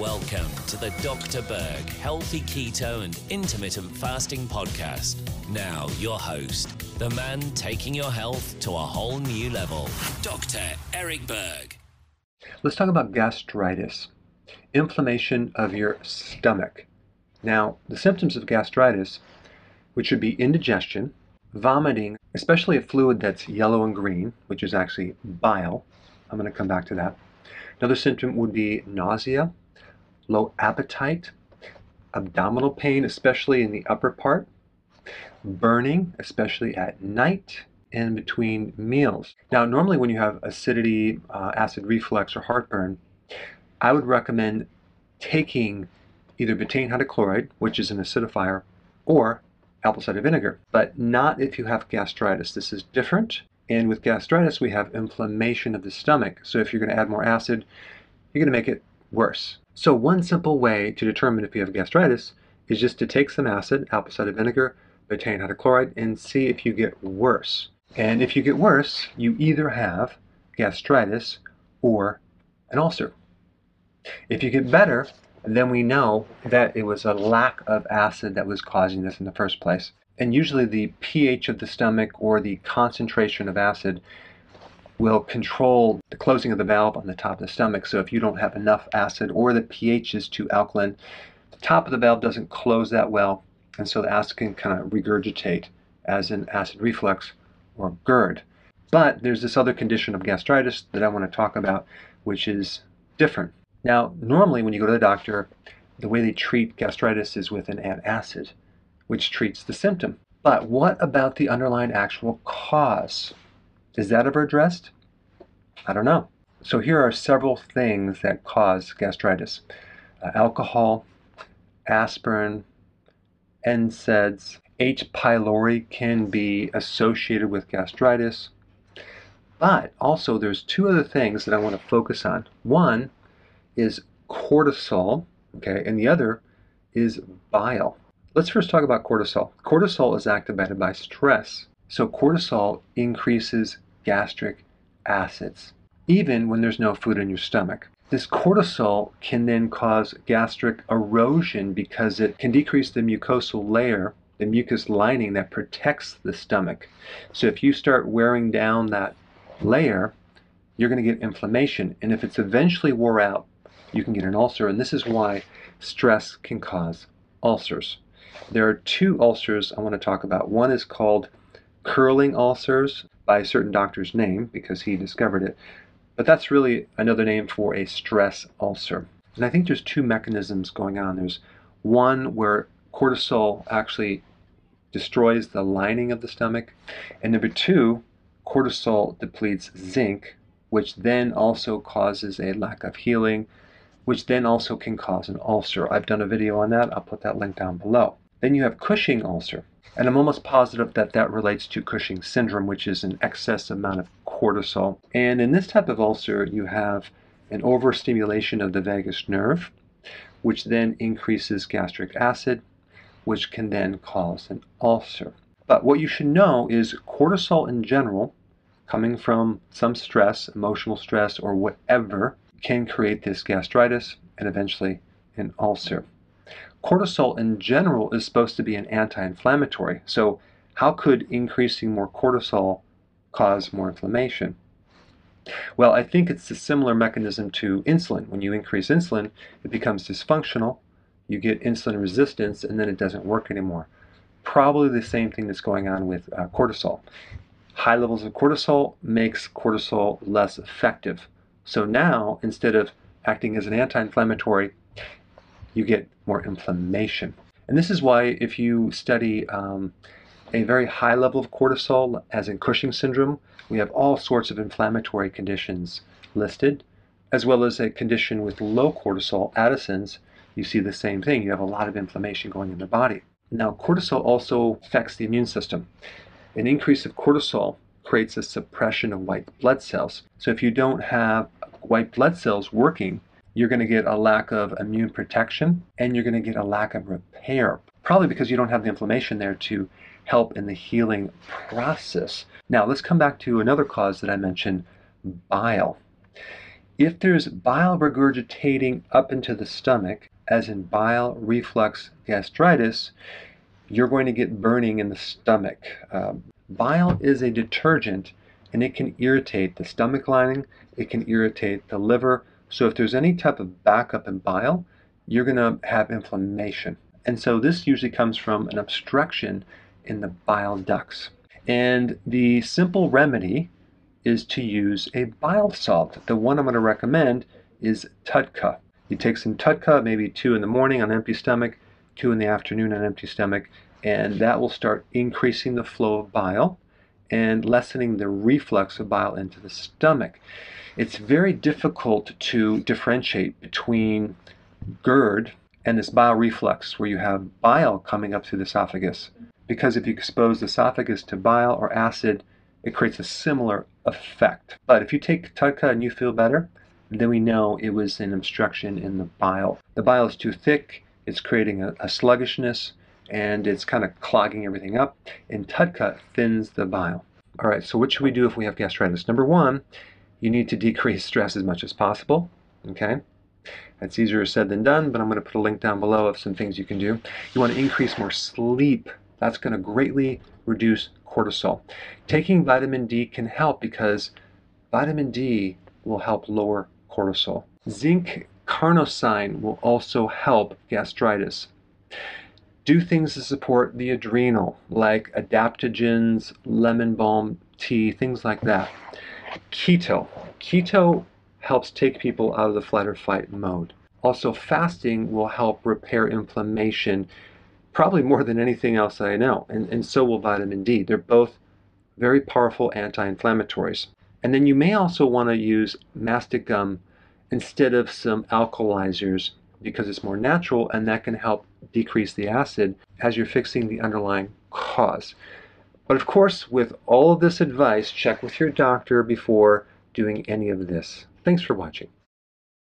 Welcome to the Dr. Berg Healthy Keto and Intermittent Fasting Podcast. Now, your host, the man taking your health to a whole new level, Dr. Eric Berg. Let's talk about gastritis, inflammation of your stomach. Now, the symptoms of gastritis, which would be indigestion, vomiting, especially a fluid that's yellow and green, which is actually bile. I'm going to come back to that. Another symptom would be nausea, low appetite, abdominal pain, especially in the upper part, burning, especially at night and between meals. Now, normally when you have acidity, uh, acid reflux, or heartburn, I would recommend taking either betaine hydrochloride, which is an acidifier, or apple cider vinegar, but not if you have gastritis. This is different. And with gastritis, we have inflammation of the stomach. So if you're going to add more acid, you're going to make it worse. So one simple way to determine if you have gastritis is just to take some acid, apple cider vinegar, betaine hydrochloride, and see if you get worse. And if you get worse, you either have gastritis or an ulcer. If you get better, then we know that it was a lack of acid that was causing this in the first place. And usually the pH of the stomach or the concentration of acid will control the closing of the valve on the top of the stomach. So if you don't have enough acid or the pH is too alkaline, the top of the valve doesn't close that well, and so the acid can kind of regurgitate as an acid reflux or GERD. But there's this other condition of gastritis that I want to talk about, which is different. Now, normally when you go to the doctor, the way they treat gastritis is with an antacid, which treats the symptom. But what about the underlying actual cause? Is that ever addressed? I don't know. So here are several things that cause gastritis. Uh, alcohol, aspirin, NSAIDs, H. pylori can be associated with gastritis. But also there's two other things that I want to focus on. One is cortisol, okay, and the other is bile. Let's first talk about cortisol. Cortisol is activated by stress. So cortisol increases gastric acids, even when there's no food in your stomach. This cortisol can then cause gastric erosion because it can decrease the mucosal layer, the mucus lining that protects the stomach. So if you start wearing down that layer, you're going to get inflammation. And if it's eventually wore out, you can get an ulcer. And this is why stress can cause ulcers. There are two ulcers I want to talk about. One is called curling ulcers by a certain doctor's name because he discovered it, but that's really another name for a stress ulcer. And I think there's two mechanisms going on. There's one where cortisol actually destroys the lining of the stomach, and number two, cortisol depletes zinc, which then also causes a lack of healing, which then also can cause an ulcer. I've done a video on that. I'll put that link down below. Then you have Cushing ulcer. And I'm almost positive that that relates to Cushing syndrome, which is an excess amount of cortisol. And in this type of ulcer, you have an overstimulation of the vagus nerve, which then increases gastric acid, which can then cause an ulcer. But what you should know is cortisol in general, coming from some stress, emotional stress, or whatever, can create this gastritis and eventually an ulcer. Cortisol in general is supposed to be an anti inflammatory. So, how could increasing more cortisol cause more inflammation? Well, I think it's a similar mechanism to insulin. When you increase insulin, it becomes dysfunctional, you get insulin resistance, and then it doesn't work anymore. Probably the same thing that's going on with uh, cortisol. High levels of cortisol makes cortisol less effective. So now, instead of acting as an anti inflammatory, you get more inflammation. And this is why, if you study um, a very high level of cortisol, as in Cushing syndrome, we have all sorts of inflammatory conditions listed, as well as a condition with low cortisol, Addison's, you see the same thing. You have a lot of inflammation going in the body. Now, cortisol also affects the immune system. An increase of cortisol creates a suppression of white blood cells. So, if you don't have white blood cells working, you're going to get a lack of immune protection and you're going to get a lack of repair. Probably because you don't have the inflammation there to help in the healing process. Now, let's come back to another cause that I mentioned bile. If there's bile regurgitating up into the stomach, as in bile reflux gastritis, you're going to get burning in the stomach. Um, bile is a detergent and it can irritate the stomach lining, it can irritate the liver. So if there's any type of backup in bile, you're going to have inflammation. And so this usually comes from an obstruction in the bile ducts. And the simple remedy is to use a bile salt. The one I'm going to recommend is TUDCA. You take some TUDCA, maybe two in the morning on empty stomach, two in the afternoon on empty stomach, and that will start increasing the flow of bile and lessening the reflux of bile into the stomach. It's very difficult to differentiate between GERD and this bile reflux, where you have bile coming up through the esophagus. Because if you expose the esophagus to bile or acid, it creates a similar effect. But if you take TUDCA and you feel better, then we know it was an obstruction in the bile. The bile is too thick, it's creating a, a sluggishness, and it's kind of clogging everything up. And TUDCA thins the bile. All right, so what should we do if we have gastritis? Number one, you need to decrease stress as much as possible. Okay, that's easier said than done, but I'm going to put a link down below of some things you can do. You want to increase more sleep. That's going to greatly reduce cortisol. Taking vitamin D can help because vitamin D will help lower cortisol. Zinc carnosine will also help gastritis. Do things to support the adrenal, like adaptogens, lemon balm tea, things like that. Keto. Keto helps take people out of the flight or fight mode. Also, fasting will help repair inflammation probably more than anything else I know, and, and so will vitamin D. They're both very powerful anti inflammatories. And then you may also want to use mastic gum instead of some alkalizers because it's more natural and that can help decrease the acid as you're fixing the underlying cause. But of course, with all of this advice, check with your doctor before doing any of this. Thanks for watching.